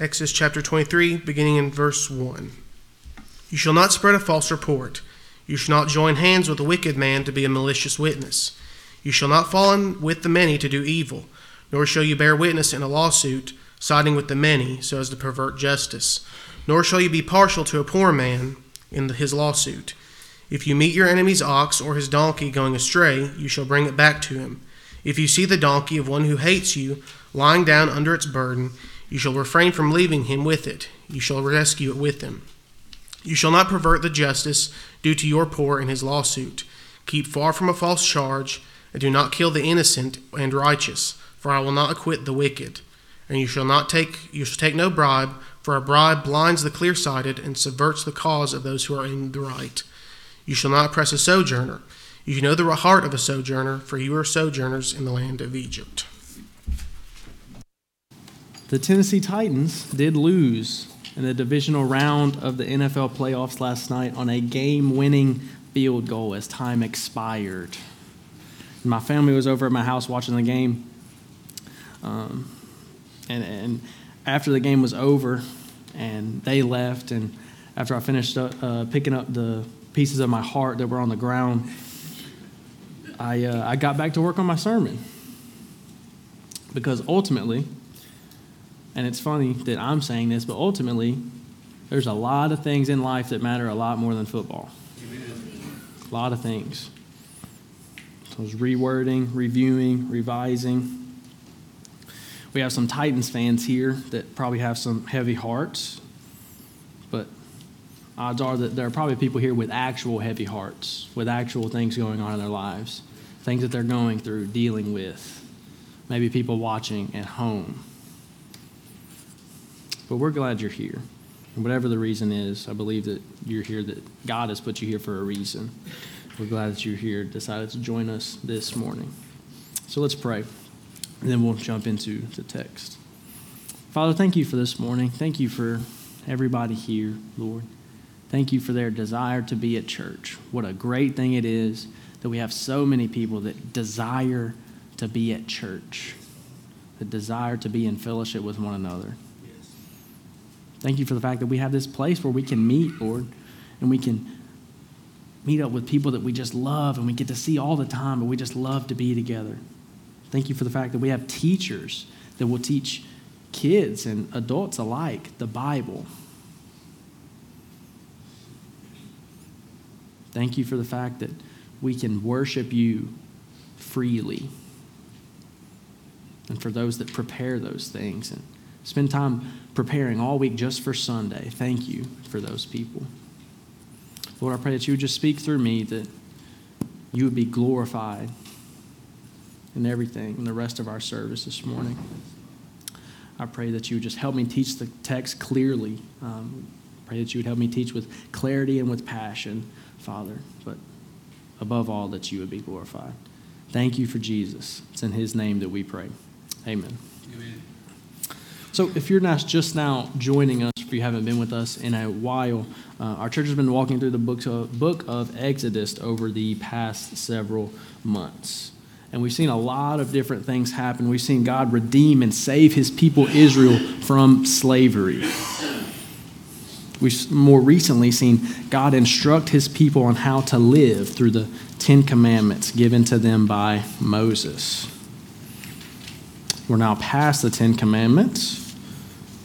Exodus chapter 23, beginning in verse 1. You shall not spread a false report. You shall not join hands with a wicked man to be a malicious witness. You shall not fall in with the many to do evil, nor shall you bear witness in a lawsuit, siding with the many, so as to pervert justice. Nor shall you be partial to a poor man in his lawsuit. If you meet your enemy's ox or his donkey going astray, you shall bring it back to him. If you see the donkey of one who hates you lying down under its burden, you shall refrain from leaving him with it. You shall rescue it with him. You shall not pervert the justice due to your poor in his lawsuit. Keep far from a false charge, and do not kill the innocent and righteous, for I will not acquit the wicked. And you shall not take you shall take no bribe, for a bribe blinds the clear sighted and subverts the cause of those who are in the right. You shall not oppress a sojourner. You know the heart of a sojourner, for you are sojourners in the land of Egypt. The Tennessee Titans did lose in the divisional round of the NFL playoffs last night on a game winning field goal as time expired. My family was over at my house watching the game. Um, and, and after the game was over and they left, and after I finished uh, picking up the pieces of my heart that were on the ground, I, uh, I got back to work on my sermon. Because ultimately, and it's funny that I'm saying this, but ultimately, there's a lot of things in life that matter a lot more than football. A lot of things. So I was rewording, reviewing, revising. We have some Titans fans here that probably have some heavy hearts, but odds are that there are probably people here with actual heavy hearts, with actual things going on in their lives, things that they're going through, dealing with. Maybe people watching at home. But we're glad you're here. And whatever the reason is, I believe that you're here, that God has put you here for a reason. We're glad that you're here, decided to join us this morning. So let's pray, and then we'll jump into the text. Father, thank you for this morning. Thank you for everybody here, Lord. Thank you for their desire to be at church. What a great thing it is that we have so many people that desire to be at church, that desire to be in fellowship with one another. Thank you for the fact that we have this place where we can meet, Lord, and we can meet up with people that we just love and we get to see all the time, but we just love to be together. Thank you for the fact that we have teachers that will teach kids and adults alike the Bible. Thank you for the fact that we can worship you freely. And for those that prepare those things and spend time preparing all week just for Sunday. Thank you for those people. Lord, I pray that you would just speak through me, that you would be glorified in everything in the rest of our service this morning. I pray that you would just help me teach the text clearly. Um, pray that you would help me teach with clarity and with passion, Father, but above all, that you would be glorified. Thank you for Jesus. It's in his name that we pray. Amen. Amen. So, if you're not just now joining us, if you haven't been with us in a while, uh, our church has been walking through the of, book of Exodus over the past several months. And we've seen a lot of different things happen. We've seen God redeem and save his people Israel from slavery. We've more recently seen God instruct his people on how to live through the Ten Commandments given to them by Moses. We're now past the Ten Commandments.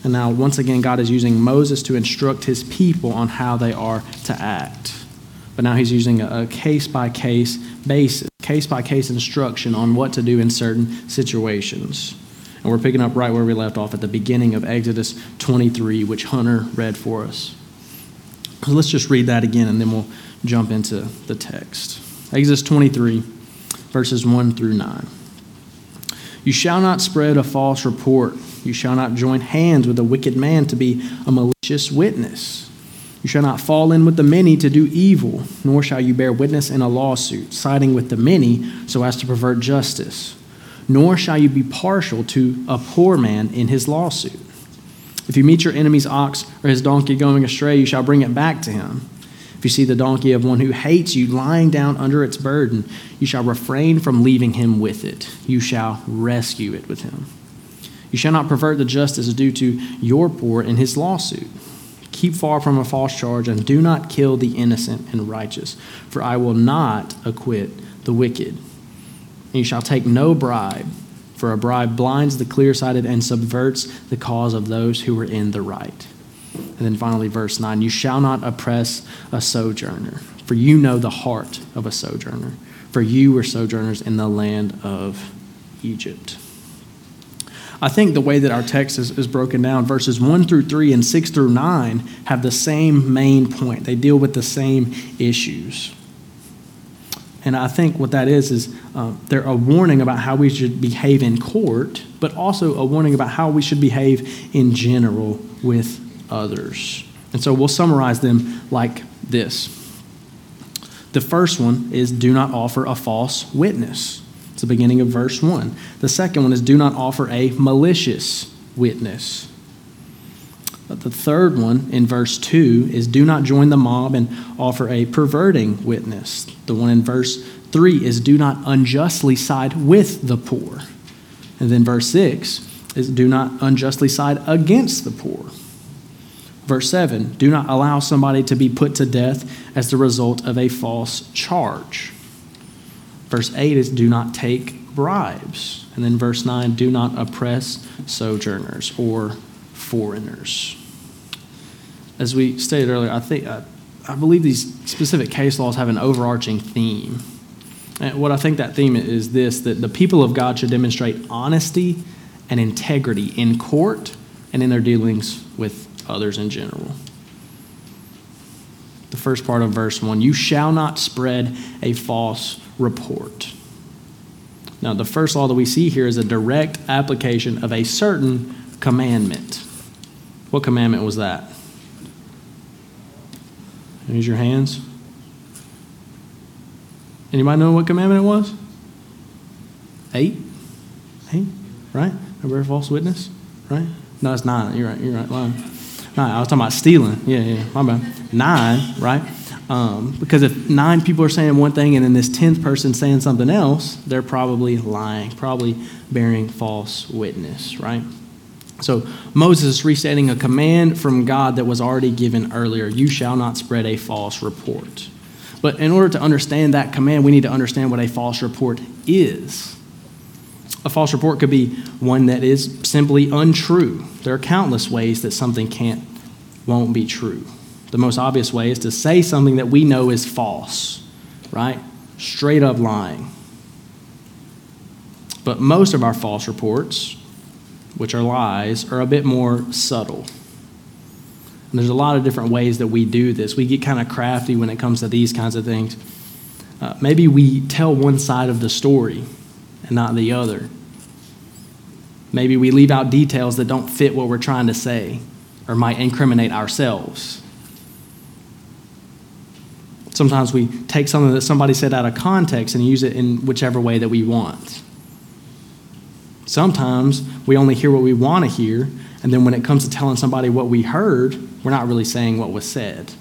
And now, once again, God is using Moses to instruct his people on how they are to act. But now he's using a case by case basis, case by case instruction on what to do in certain situations. And we're picking up right where we left off at the beginning of Exodus 23, which Hunter read for us. So let's just read that again and then we'll jump into the text. Exodus 23, verses 1 through 9. You shall not spread a false report you shall not join hands with a wicked man to be a malicious witness. You shall not fall in with the many to do evil, nor shall you bear witness in a lawsuit, siding with the many so as to pervert justice. Nor shall you be partial to a poor man in his lawsuit. If you meet your enemy's ox or his donkey going astray, you shall bring it back to him. If you see the donkey of one who hates you lying down under its burden, you shall refrain from leaving him with it. You shall rescue it with him. You shall not pervert the justice due to your poor in his lawsuit. Keep far from a false charge, and do not kill the innocent and righteous, for I will not acquit the wicked. And you shall take no bribe, for a bribe blinds the clear sighted and subverts the cause of those who are in the right. And then finally, verse 9 You shall not oppress a sojourner, for you know the heart of a sojourner, for you were sojourners in the land of Egypt. I think the way that our text is, is, broken down, verses 1 through 3 and 6 through 9 have the same main point. They deal with the same issues. And I think what that is, is uh, they're a warning about how we should behave in court, but also a warning about how we should behave in general with others. And so we'll summarize them like this. The first one is do not offer a false witness. It's the beginning of verse 1. The second one is do not offer a malicious witness. But the third one in verse 2 is do not join the mob and offer a perverting witness. The one in verse 3 is do not unjustly side with the poor. And then verse 6 is do not unjustly side against the poor. Verse 7 Do not allow somebody to be put to death as the result of a false charge. Verse 8 is Do not take bribes. And then verse 9 Do not oppress sojourners or foreigners. As we stated earlier, I think I, I believe these specific case laws have an overarching theme. And what I think that theme is this that the people of God should demonstrate honesty and integrity in court and in their dealings with others in general. The first part of verse 1 You shall not spread a false report. Now, the first law that we see here is a direct application of a certain commandment. What commandment was that? Use your hands. Anybody know what commandment it was? Eight? Eight? Right? Remember false witness? Right? No, it's nine. You're right. You're right. Nine. I was talking about stealing. Yeah, yeah. My bad. Nine, right? Um, because if nine people are saying one thing and then this tenth person saying something else, they're probably lying, probably bearing false witness, right? So Moses is restating a command from God that was already given earlier you shall not spread a false report. But in order to understand that command, we need to understand what a false report is. A false report could be one that is simply untrue. There are countless ways that something can't, won't be true. The most obvious way is to say something that we know is false, right? Straight up lying. But most of our false reports, which are lies, are a bit more subtle. And there's a lot of different ways that we do this. We get kind of crafty when it comes to these kinds of things. Uh, maybe we tell one side of the story and not the other. Maybe we leave out details that don't fit what we're trying to say or might incriminate ourselves. Sometimes we take something that somebody said out of context and use it in whichever way that we want. Sometimes we only hear what we want to hear, and then when it comes to telling somebody what we heard, we're not really saying what was said.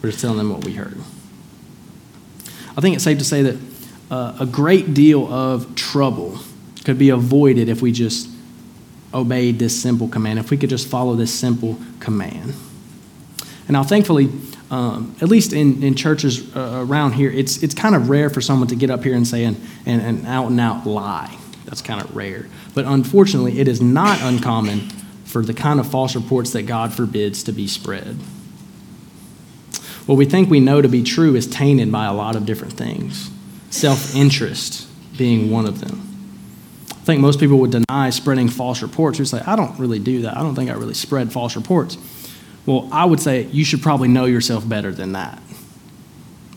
We're just telling them what we heard. I think it's safe to say that uh, a great deal of trouble could be avoided if we just obeyed this simple command, if we could just follow this simple command. And now, thankfully, um, at least in, in churches uh, around here, it's, it's kind of rare for someone to get up here and say an, an, an out and out lie. That's kind of rare. But unfortunately, it is not uncommon for the kind of false reports that God forbids to be spread. What we think we know to be true is tainted by a lot of different things, self interest being one of them. I think most people would deny spreading false reports. You'd say, I don't really do that. I don't think I really spread false reports. Well, I would say you should probably know yourself better than that.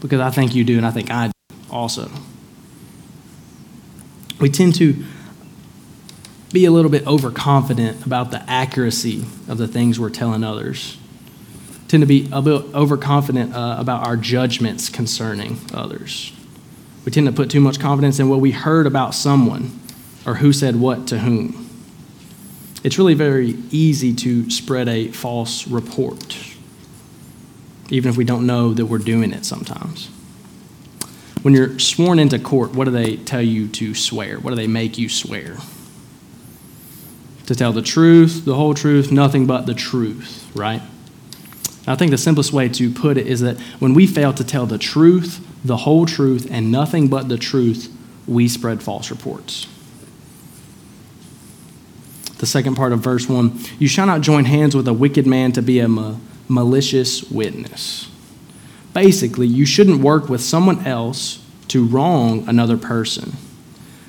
Because I think you do, and I think I do also. We tend to be a little bit overconfident about the accuracy of the things we're telling others. Tend to be a bit overconfident uh, about our judgments concerning others. We tend to put too much confidence in what we heard about someone or who said what to whom. It's really very easy to spread a false report, even if we don't know that we're doing it sometimes. When you're sworn into court, what do they tell you to swear? What do they make you swear? to tell the truth, the whole truth, nothing but the truth, right? I think the simplest way to put it is that when we fail to tell the truth, the whole truth, and nothing but the truth, we spread false reports. The second part of verse 1 You shall not join hands with a wicked man to be a ma- malicious witness. Basically, you shouldn't work with someone else to wrong another person.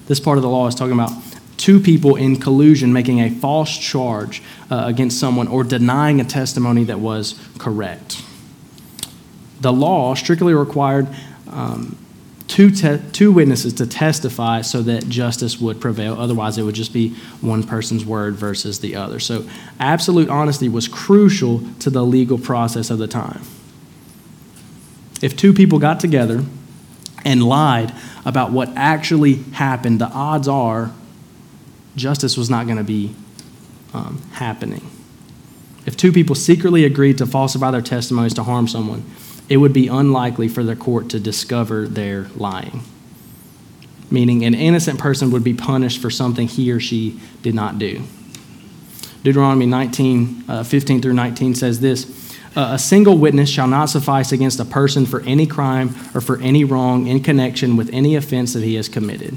This part of the law is talking about two people in collusion making a false charge uh, against someone or denying a testimony that was correct. The law strictly required um, two, te- two witnesses to testify so that justice would prevail. Otherwise, it would just be one person's word versus the other. So, absolute honesty was crucial to the legal process of the time. If two people got together and lied about what actually happened, the odds are justice was not going to be um, happening. If two people secretly agreed to falsify their testimonies to harm someone, it would be unlikely for the court to discover their lying. Meaning, an innocent person would be punished for something he or she did not do. Deuteronomy 19, uh, 15 through 19 says this A single witness shall not suffice against a person for any crime or for any wrong in connection with any offense that he has committed.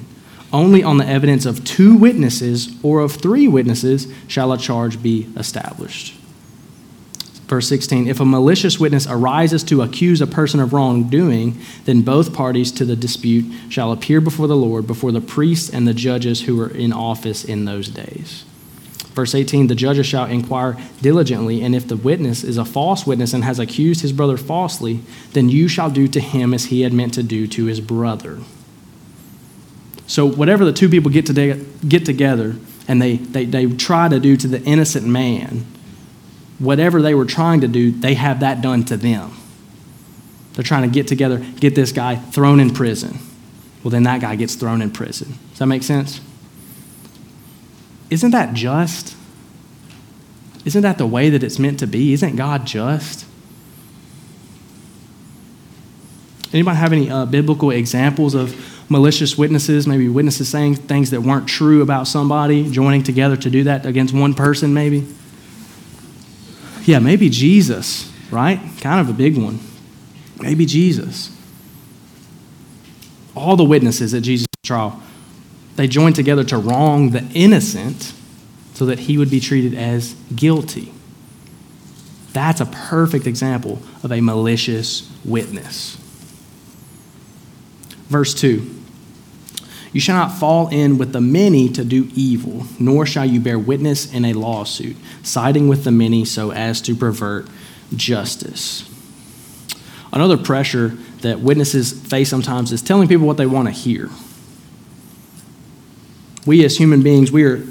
Only on the evidence of two witnesses or of three witnesses shall a charge be established. Verse 16 If a malicious witness arises to accuse a person of wrongdoing, then both parties to the dispute shall appear before the Lord, before the priests and the judges who are in office in those days. Verse 18 The judges shall inquire diligently, and if the witness is a false witness and has accused his brother falsely, then you shall do to him as he had meant to do to his brother. So, whatever the two people get, to get together and they, they, they try to do to the innocent man, whatever they were trying to do, they have that done to them. They're trying to get together, get this guy thrown in prison. Well, then that guy gets thrown in prison. Does that make sense? Isn't that just? Isn't that the way that it's meant to be? Isn't God just? Anybody have any uh, biblical examples of malicious witnesses, maybe witnesses saying things that weren't true about somebody, joining together to do that against one person, maybe. Yeah, maybe Jesus, right? Kind of a big one. Maybe Jesus. All the witnesses at Jesus' trial, they joined together to wrong the innocent so that he would be treated as guilty. That's a perfect example of a malicious witness. Verse 2 You shall not fall in with the many to do evil, nor shall you bear witness in a lawsuit, siding with the many so as to pervert justice. Another pressure that witnesses face sometimes is telling people what they want to hear. We as human beings, we are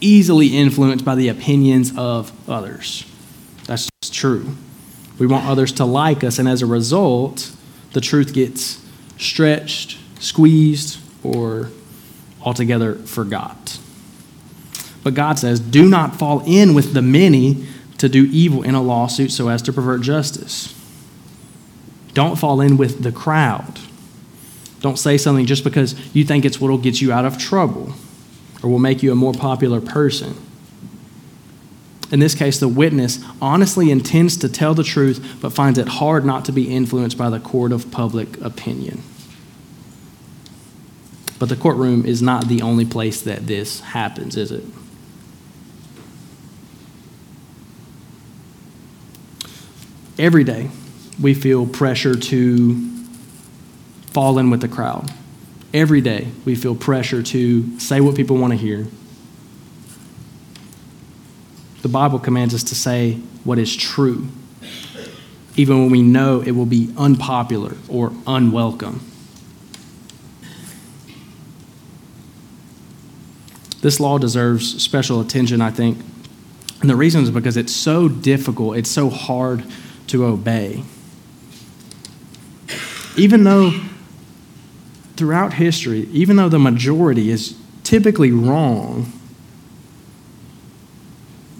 easily influenced by the opinions of others. That's just true. We want others to like us, and as a result, the truth gets stretched, squeezed, or altogether forgot. But God says, do not fall in with the many to do evil in a lawsuit so as to pervert justice. Don't fall in with the crowd. Don't say something just because you think it's what will get you out of trouble or will make you a more popular person. In this case, the witness honestly intends to tell the truth but finds it hard not to be influenced by the court of public opinion. But the courtroom is not the only place that this happens, is it? Every day, we feel pressure to fall in with the crowd. Every day, we feel pressure to say what people want to hear. The Bible commands us to say what is true, even when we know it will be unpopular or unwelcome. This law deserves special attention, I think. And the reason is because it's so difficult, it's so hard to obey. Even though throughout history, even though the majority is typically wrong,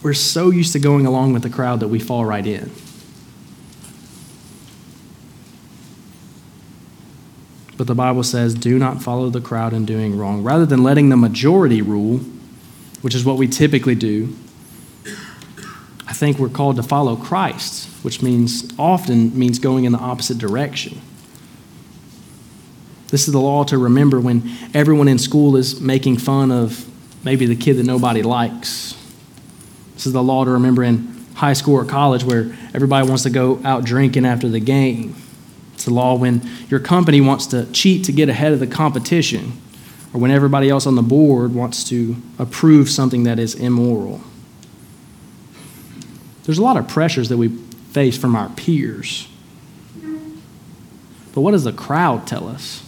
we're so used to going along with the crowd that we fall right in. But the Bible says, do not follow the crowd in doing wrong. Rather than letting the majority rule, which is what we typically do, I think we're called to follow Christ, which means often means going in the opposite direction. This is the law to remember when everyone in school is making fun of maybe the kid that nobody likes. This is the law to remember in high school or college where everybody wants to go out drinking after the game. It's the law when your company wants to cheat to get ahead of the competition, or when everybody else on the board wants to approve something that is immoral. There's a lot of pressures that we face from our peers. But what does the crowd tell us?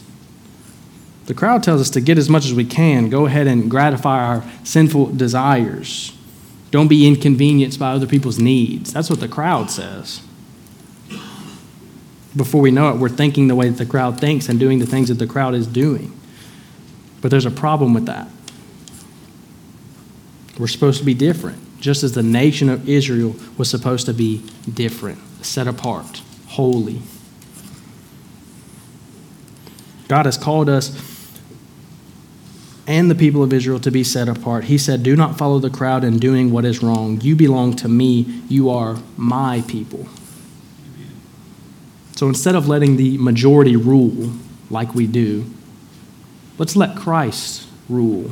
The crowd tells us to get as much as we can, go ahead and gratify our sinful desires. Don't be inconvenienced by other people's needs. That's what the crowd says. Before we know it, we're thinking the way that the crowd thinks and doing the things that the crowd is doing. But there's a problem with that. We're supposed to be different, just as the nation of Israel was supposed to be different, set apart, holy. God has called us and the people of Israel to be set apart. He said, Do not follow the crowd in doing what is wrong. You belong to me. You are my people. So instead of letting the majority rule like we do, let's let Christ rule.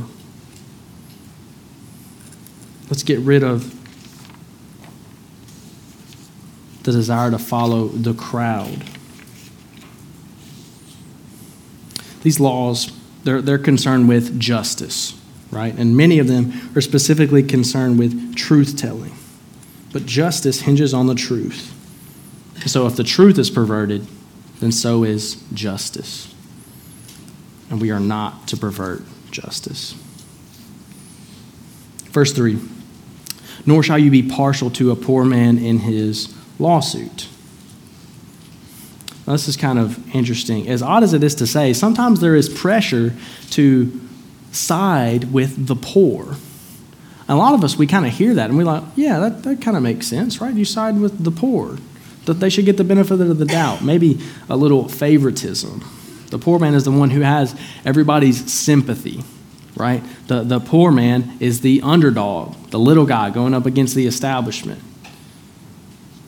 Let's get rid of the desire to follow the crowd. These laws they're, they're concerned with justice, right? And many of them are specifically concerned with truth telling. But justice hinges on the truth. So if the truth is perverted, then so is justice. And we are not to pervert justice. Verse 3 Nor shall you be partial to a poor man in his lawsuit. Now, this is kind of interesting. As odd as it is to say, sometimes there is pressure to side with the poor. A lot of us, we kind of hear that and we're like, yeah, that, that kind of makes sense, right? You side with the poor, that they should get the benefit of the doubt, maybe a little favoritism. The poor man is the one who has everybody's sympathy, right? The, the poor man is the underdog, the little guy going up against the establishment.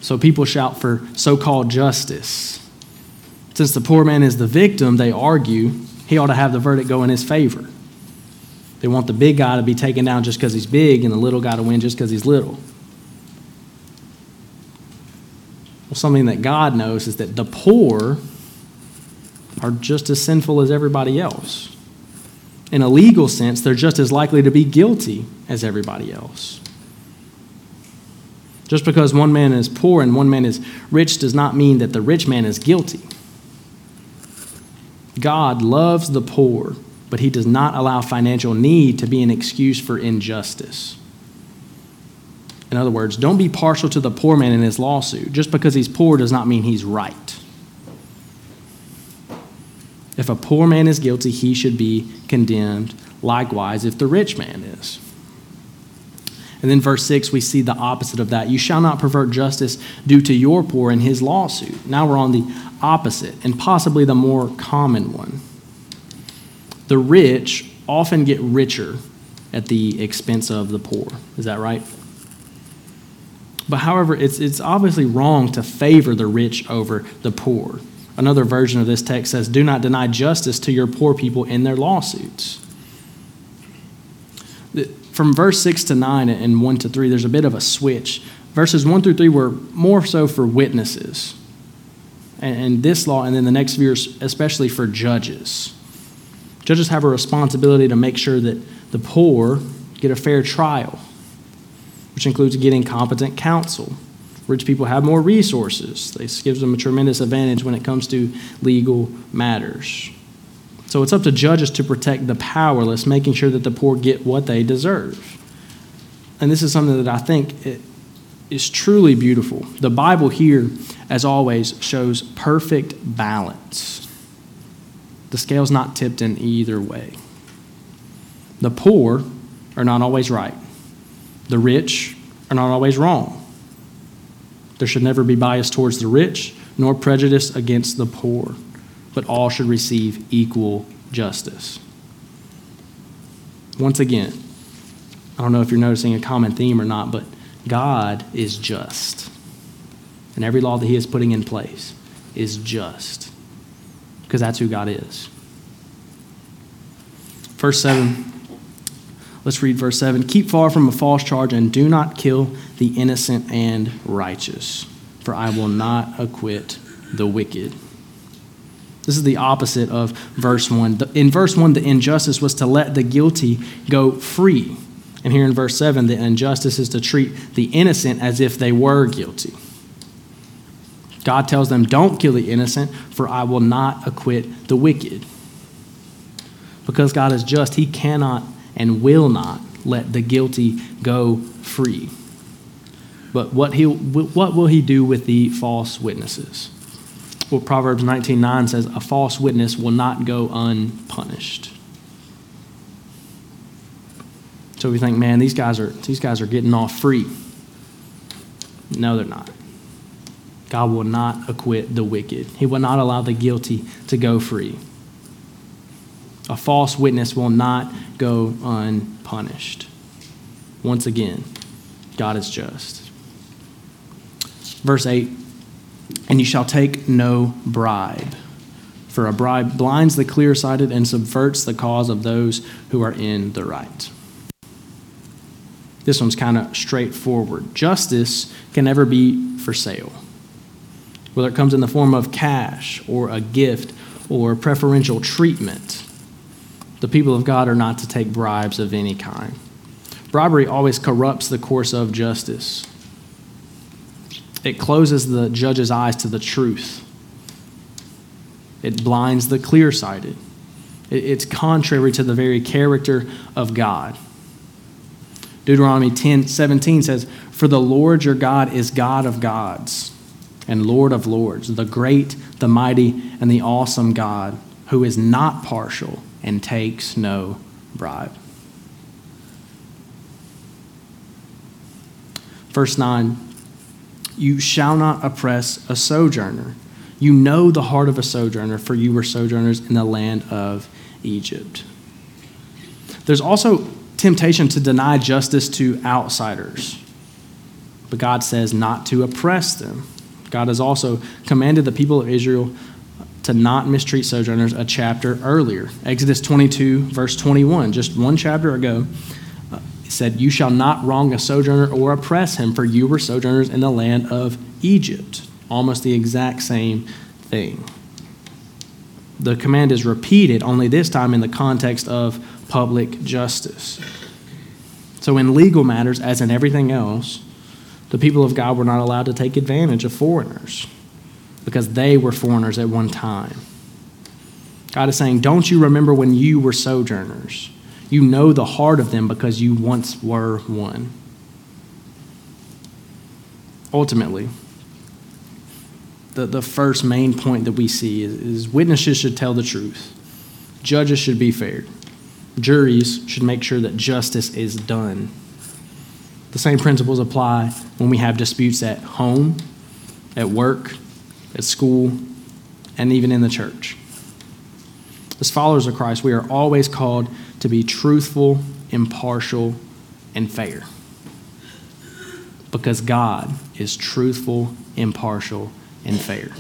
So people shout for so called justice. Since the poor man is the victim, they argue he ought to have the verdict go in his favor. They want the big guy to be taken down just because he's big and the little guy to win just because he's little. Well, something that God knows is that the poor are just as sinful as everybody else. In a legal sense, they're just as likely to be guilty as everybody else. Just because one man is poor and one man is rich does not mean that the rich man is guilty. God loves the poor, but he does not allow financial need to be an excuse for injustice. In other words, don't be partial to the poor man in his lawsuit. Just because he's poor does not mean he's right. If a poor man is guilty, he should be condemned. Likewise, if the rich man is. And then verse 6, we see the opposite of that. You shall not pervert justice due to your poor in his lawsuit. Now we're on the opposite and possibly the more common one. The rich often get richer at the expense of the poor. Is that right? But however, it's, it's obviously wrong to favor the rich over the poor. Another version of this text says, Do not deny justice to your poor people in their lawsuits from verse 6 to 9 and 1 to 3, there's a bit of a switch. Verses 1 through 3 were more so for witnesses. And, this law, and then the next verse, especially for judges. Judges have a responsibility to make sure that the poor get a fair trial, which includes getting competent counsel. Rich people have more resources. This gives them a tremendous advantage when it comes to legal matters. So it's up to judges to protect the powerless, making sure that the poor get what they deserve. And this is something that I think is truly beautiful. The Bible here, as always, shows perfect balance. The scale's not tipped in either way. The poor are not always right, the rich are not always wrong. There should never be bias towards the rich, nor prejudice against the poor but all should receive equal justice. Once again, I don't know if you're noticing a common theme or not, but God is just. And every law that He is putting in place is just. Because that's who God is. Verse 7. Let's read verse 7. Keep far from a false charge and do not kill the innocent and righteous, for I will not acquit the wicked. This is the opposite of verse 1. In verse 1, the injustice was to let the guilty go free. And here in verse 7, the injustice is to treat the innocent as if they were guilty. God tells them, Don't kill the innocent, for I will not acquit the wicked. Because God is just, He cannot and will not let the guilty go free. But what, he, what will He do with the false witnesses? Well, Proverbs 19:9 says, "A false witness will not go unpunished." So we think, man, these guys are these guys are getting off free. No, they're not. God will not acquit the wicked. He will not allow the guilty to go free. A false witness will not go unpunished. Once again, God is just. Verse 8 And you shall take no bribe, for a bribe blinds the clear sighted and subverts the cause of those who are in the right. This one's kind of straightforward. Justice can never be for sale whether it comes in the form of cash or a gift or preferential treatment. The people of God are not to take bribes of any kind. Bribery always corrupts the course of justice. It closes the judge's eyes to the truth. It blinds the clear sighted. It's contrary to the very character of God. Deuteronomy 10 17 says, For the Lord your God is God of gods and Lord of lords, the great, the mighty, and the awesome God who is not partial and takes no bribe. Verse 9 You shall not oppress a sojourner. You know the heart of a sojourner, for you were sojourners in the land of Egypt. There's also temptation to deny justice to outsiders, but God says not to oppress them. God has also commanded the people of Israel to not mistreat sojourners a chapter earlier. Exodus 22, verse 21, just one chapter ago, uh, said, You shall not wrong a sojourner or oppress him, for you were sojourners in the land of Egypt. Almost the exact same thing. The command is repeated, only this time in the context of public justice. So, in legal matters, as in everything else, the people of God were not allowed to take advantage of foreigners because they were foreigners at one time. God is saying, Don't you remember when you were sojourners? You know the heart of them because you once were one. Ultimately, the, the first main point that we see is, is witnesses should tell the truth, judges should be fair, juries should make sure that justice is done. The same principles apply when we have disputes at home, at work, at school, and even in the church. As followers of Christ, we are always called to be truthful, impartial, and fair. Because God is truthful, impartial, and fair.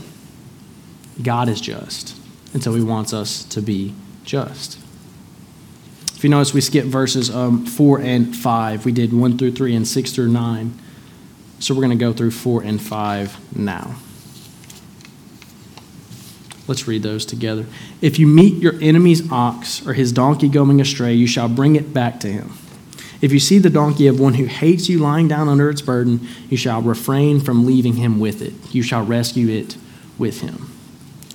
God is just, and so He wants us to be just. If you notice, we skipped verses um, 4 and 5. We did 1 through 3 and 6 through 9. So we're going to go through 4 and 5 now. Let's read those together. If you meet your enemy's ox or his donkey going astray, you shall bring it back to him. If you see the donkey of one who hates you lying down under its burden, you shall refrain from leaving him with it. You shall rescue it with him.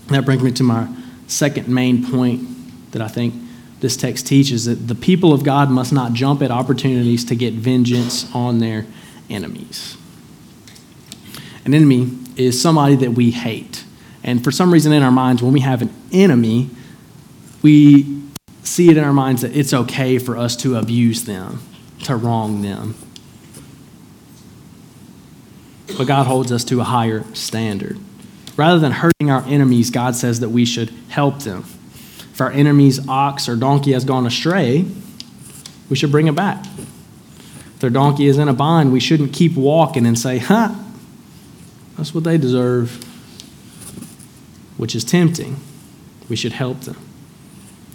That brings me to my second main point that I think this text teaches that the people of God must not jump at opportunities to get vengeance on their enemies. An enemy is somebody that we hate. And for some reason in our minds, when we have an enemy, we see it in our minds that it's okay for us to abuse them, to wrong them. But God holds us to a higher standard. Rather than hurting our enemies, God says that we should help them if our enemy's ox or donkey has gone astray, we should bring it back. If their donkey is in a bind, we shouldn't keep walking and say, huh, that's what they deserve, which is tempting. We should help them.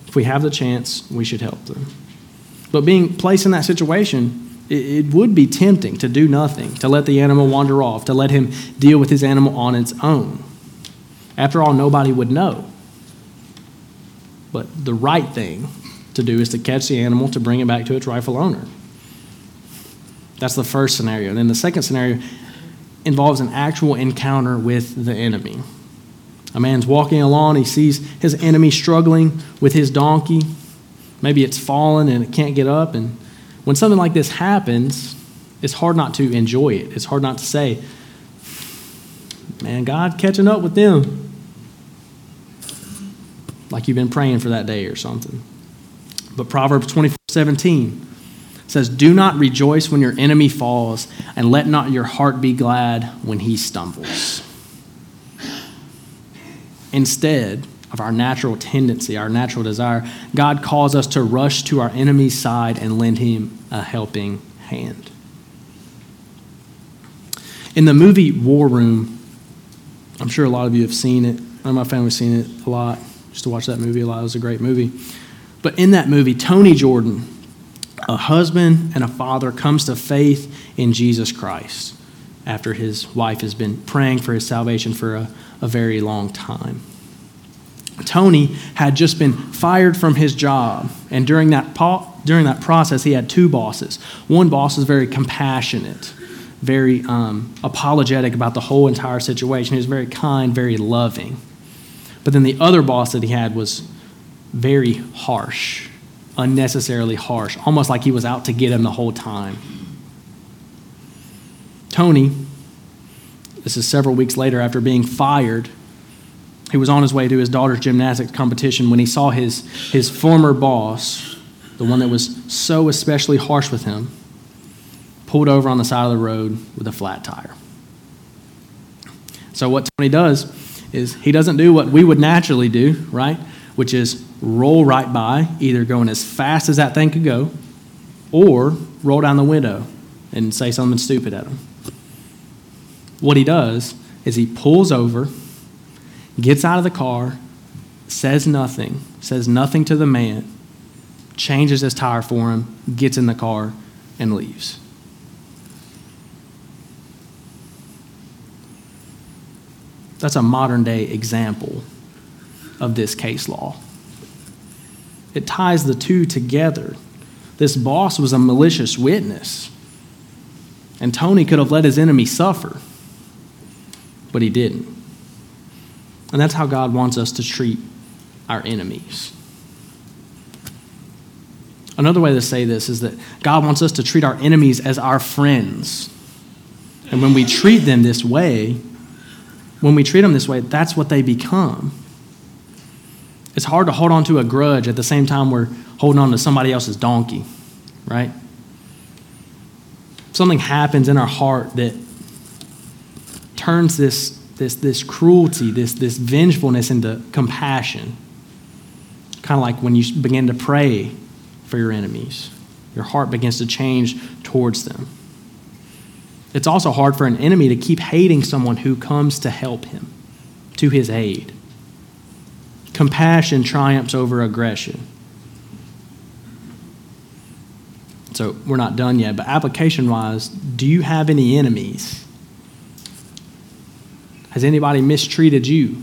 If we have the chance, we should help them. But being placed in that situation, it, would be tempting to do nothing, to let the animal wander off, to let him deal with his animal on its own. After all, nobody would know. But the right thing to do is to catch the animal to bring it back to its rightful owner. That's the first scenario. And then the second scenario involves an actual encounter with the enemy. A man's walking along, he sees his enemy struggling with his donkey. Maybe it's fallen and it can't get up. And when something like this happens, it's hard not to enjoy it. It's hard not to say, man, God catching up with them. Like you've been praying for that day or something. But Proverbs 24 17 says, Do not rejoice when your enemy falls, and let not your heart be glad when he stumbles. Instead of our natural tendency, our natural desire, God calls us to rush to our enemy's side and lend him a helping hand. In the movie War Room, I'm sure a lot of you have seen it. I know my family's seen it a lot. Used to watch that movie a lot. It was a great movie. But in that movie, Tony Jordan, a husband and a father, comes to faith in Jesus Christ after his wife has been praying for his salvation for a, a very long time. Tony had just been fired from his job, and during that, po- during that process, he had two bosses. One boss was very compassionate, very um, apologetic about the whole entire situation. He was very kind, very loving. But then the other boss that he had was very harsh, unnecessarily harsh, almost like he was out to get him the whole time. Tony, this is several weeks later after being fired, he was on his way to his daughter's gymnastics competition when he saw his, his former boss, the one that was so especially harsh with him, pulled over on the side of the road with a flat tire. So, what Tony does is he doesn't do what we would naturally do, right? Which is roll right by, either going as fast as that thing could go, or roll down the window and say something stupid at him. What he does is he pulls over, gets out of the car, says nothing, says nothing to the man, changes his tire for him, gets in the car, and leaves. That's a modern day example of this case law. It ties the two together. This boss was a malicious witness, and Tony could have let his enemy suffer, but he didn't. And that's how God wants us to treat our enemies. Another way to say this is that God wants us to treat our enemies as our friends. And when we treat them this way, when we treat them this way, that's what they become. It's hard to hold on to a grudge at the same time we're holding on to somebody else's donkey, right? Something happens in our heart that turns this, this, this cruelty, this, this vengefulness into compassion. Kind of like when you begin to pray for your enemies, your heart begins to change towards them. It's also hard for an enemy to keep hating someone who comes to help him, to his aid. Compassion triumphs over aggression. So we're not done yet, but application wise, do you have any enemies? Has anybody mistreated you?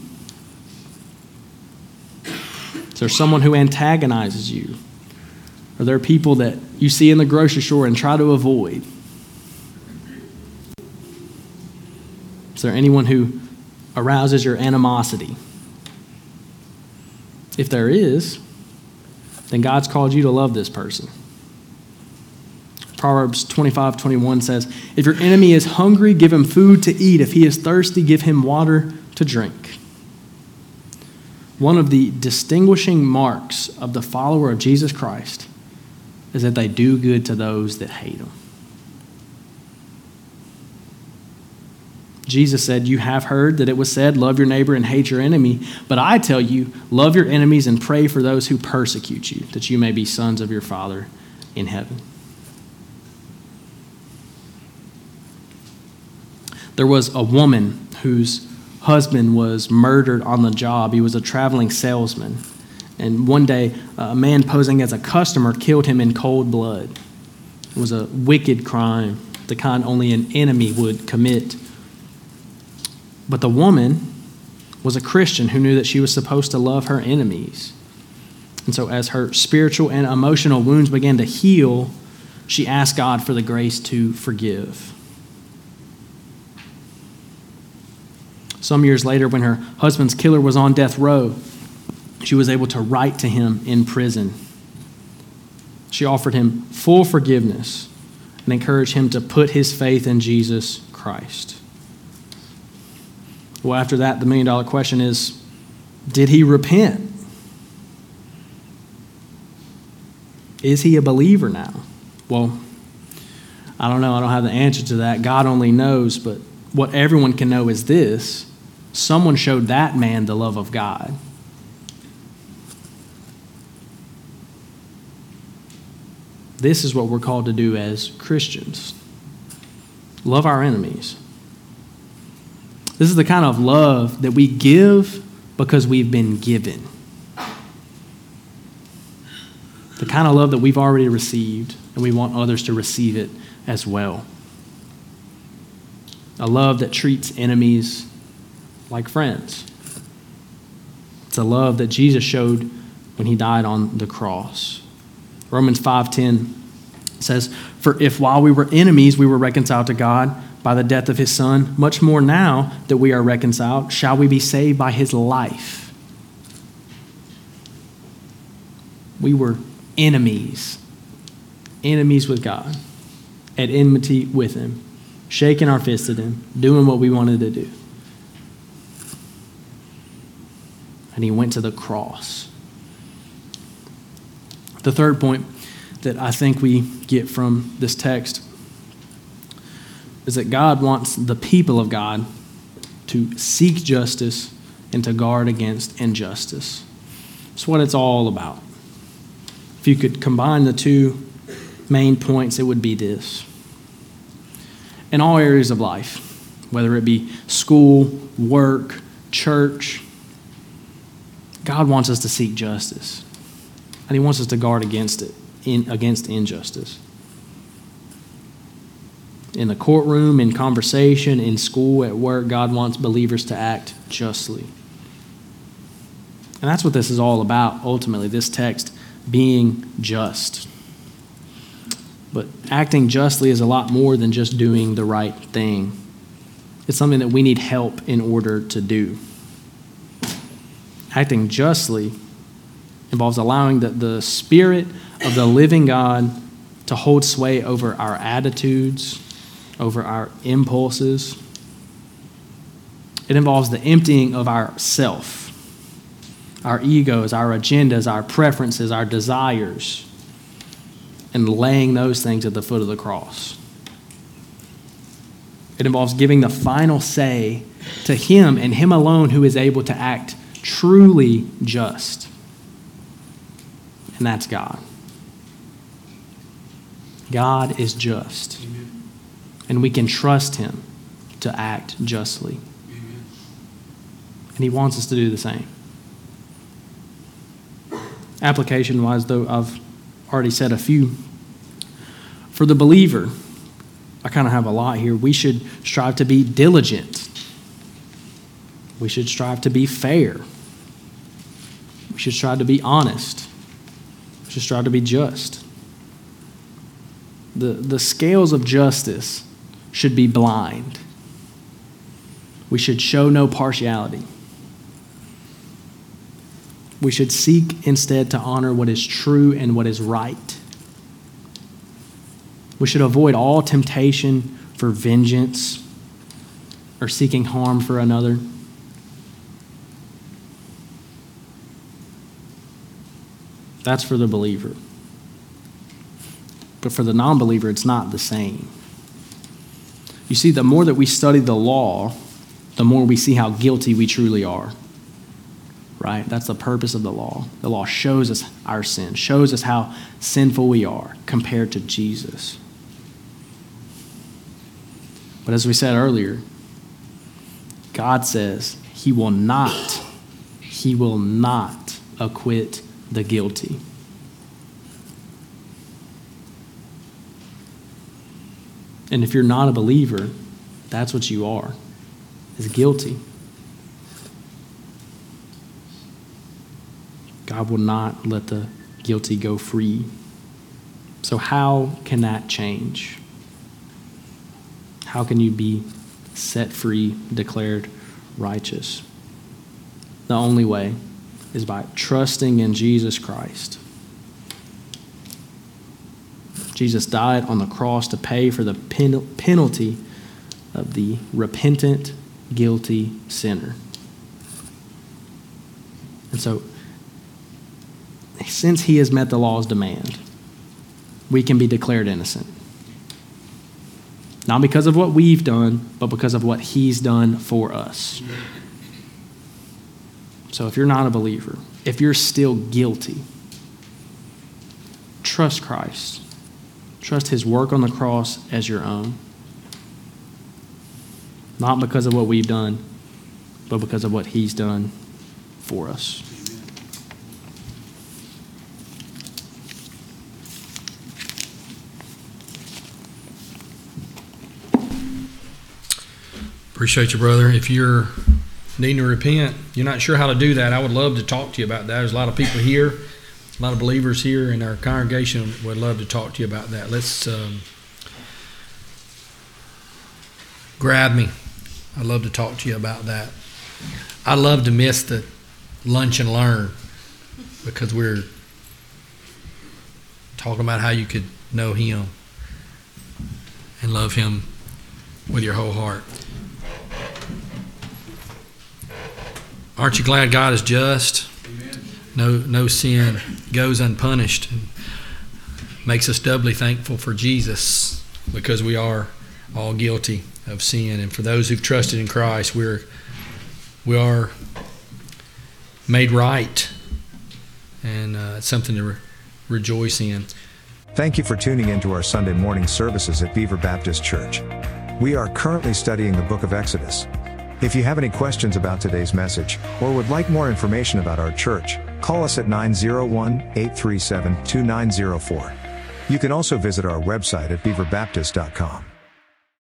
Is there someone who antagonizes you? Are there people that you see in the grocery store and try to avoid? Is there anyone who arouses your animosity? If there is, then God's called you to love this person. Proverbs 25 21 says, If your enemy is hungry, give him food to eat. If he is thirsty, give him water to drink. One of the distinguishing marks of the follower of Jesus Christ is that they do good to those that hate them. Jesus said, You have heard that it was said, Love your neighbor and hate your enemy. But I tell you, love your enemies and pray for those who persecute you, that you may be sons of your Father in heaven. There was a woman whose husband was murdered on the job. He was a traveling salesman. And one day, a man posing as a customer killed him in cold blood. It was a wicked crime, the kind only an enemy would commit. But the woman was a Christian who knew that she was supposed to love her enemies. And so, as her spiritual and emotional wounds began to heal, she asked God for the grace to forgive. Some years later, when her husband's killer was on death row, she was able to write to him in prison. She offered him full forgiveness and encouraged him to put his faith in Jesus Christ. Well, after that, the million dollar question is did he repent? Is he a believer now? Well, I don't know. I don't have the answer to that. God only knows. But what everyone can know is this someone showed that man the love of God. This is what we're called to do as Christians love our enemies. This is the kind of love that we give because we've been given. The kind of love that we've already received, and we want others to receive it as well. A love that treats enemies like friends. It's a love that Jesus showed when he died on the cross. Romans 5:10 says, "For if while we were enemies we were reconciled to God by the death of his son, much more now that we are reconciled, shall we be saved by his life." We were enemies, enemies with God, at enmity with him, shaking our fists at him, doing what we wanted to do. And he went to the cross. The third point that I think we get from this text is that God wants the people of God to seek justice and to guard against injustice. It's what it's all about. If you could combine the two main points, it would be this. In all areas of life, whether it be school, work, church, God wants us to seek justice. And He wants us to guard against it, in, against injustice in the courtroom, in conversation, in school, at work, God wants believers to act justly. And that's what this is all about, ultimately, this text being just. But acting justly is a lot more than just doing the right thing, it's something that we need help in order to do. Acting justly involves allowing the, the Spirit of the living God to hold sway over our attitudes, over our impulses. It involves the emptying of our self, our egos, our agendas, our preferences, our desires, and laying those things at the foot of the cross. It involves giving the final say to Him and Him alone who is able to act truly just. And that's God. God is just and we can trust Him to act justly. Amen. And He wants us to do the same. Application wise, though, I've already said a few. For the believer, I kind of have a lot here. We should strive to be diligent, we should strive to be fair, we should strive to be honest, we should strive to be just. The, the scales of justice should be blind. We should show no partiality. We should seek instead to honor what is true and what is right. We should avoid all temptation for vengeance or seeking harm for another. That's for the believer. But for the non believer, it's not the same. You see, the more that we study the law, the more we see how guilty we truly are. Right? That's the purpose of the law. The law shows us our sin, shows us how sinful we are compared to Jesus. But as we said earlier, God says he will not, he will not acquit the guilty. And if you're not a believer, that's what you are, is guilty. God will not let the guilty go free. So, how can that change? How can you be set free, declared righteous? The only way is by trusting in Jesus Christ. Jesus died on the cross to pay for the pen- penalty of the repentant, guilty sinner. And so, since he has met the law's demand, we can be declared innocent. Not because of what we've done, but because of what he's done for us. So if you're not a believer, if you're still guilty, trust Christ. Trust his work on the cross as your own. Not because of what we've done, but because of what he's done for us. Appreciate you, brother. If you're needing to repent, you're not sure how to do that, I would love to talk to you about that. There's a lot of people here, a lot of believers here in our congregation would love to talk to you about that. Let's um, grab me. I'd love to talk to you about that. I love to miss the lunch and learn because we're talking about how you could know Him and love Him with your whole heart. Aren't you glad God is just? No, no sin goes unpunished. And makes us doubly thankful for Jesus because we are all guilty of sin. And for those who've trusted in Christ, we're we are made right, and uh, it's something to re- rejoice in. Thank you for tuning in to our Sunday morning services at Beaver Baptist Church. We are currently studying the book of Exodus. If you have any questions about today's message, or would like more information about our church, call us at 901 837 2904. You can also visit our website at beaverbaptist.com.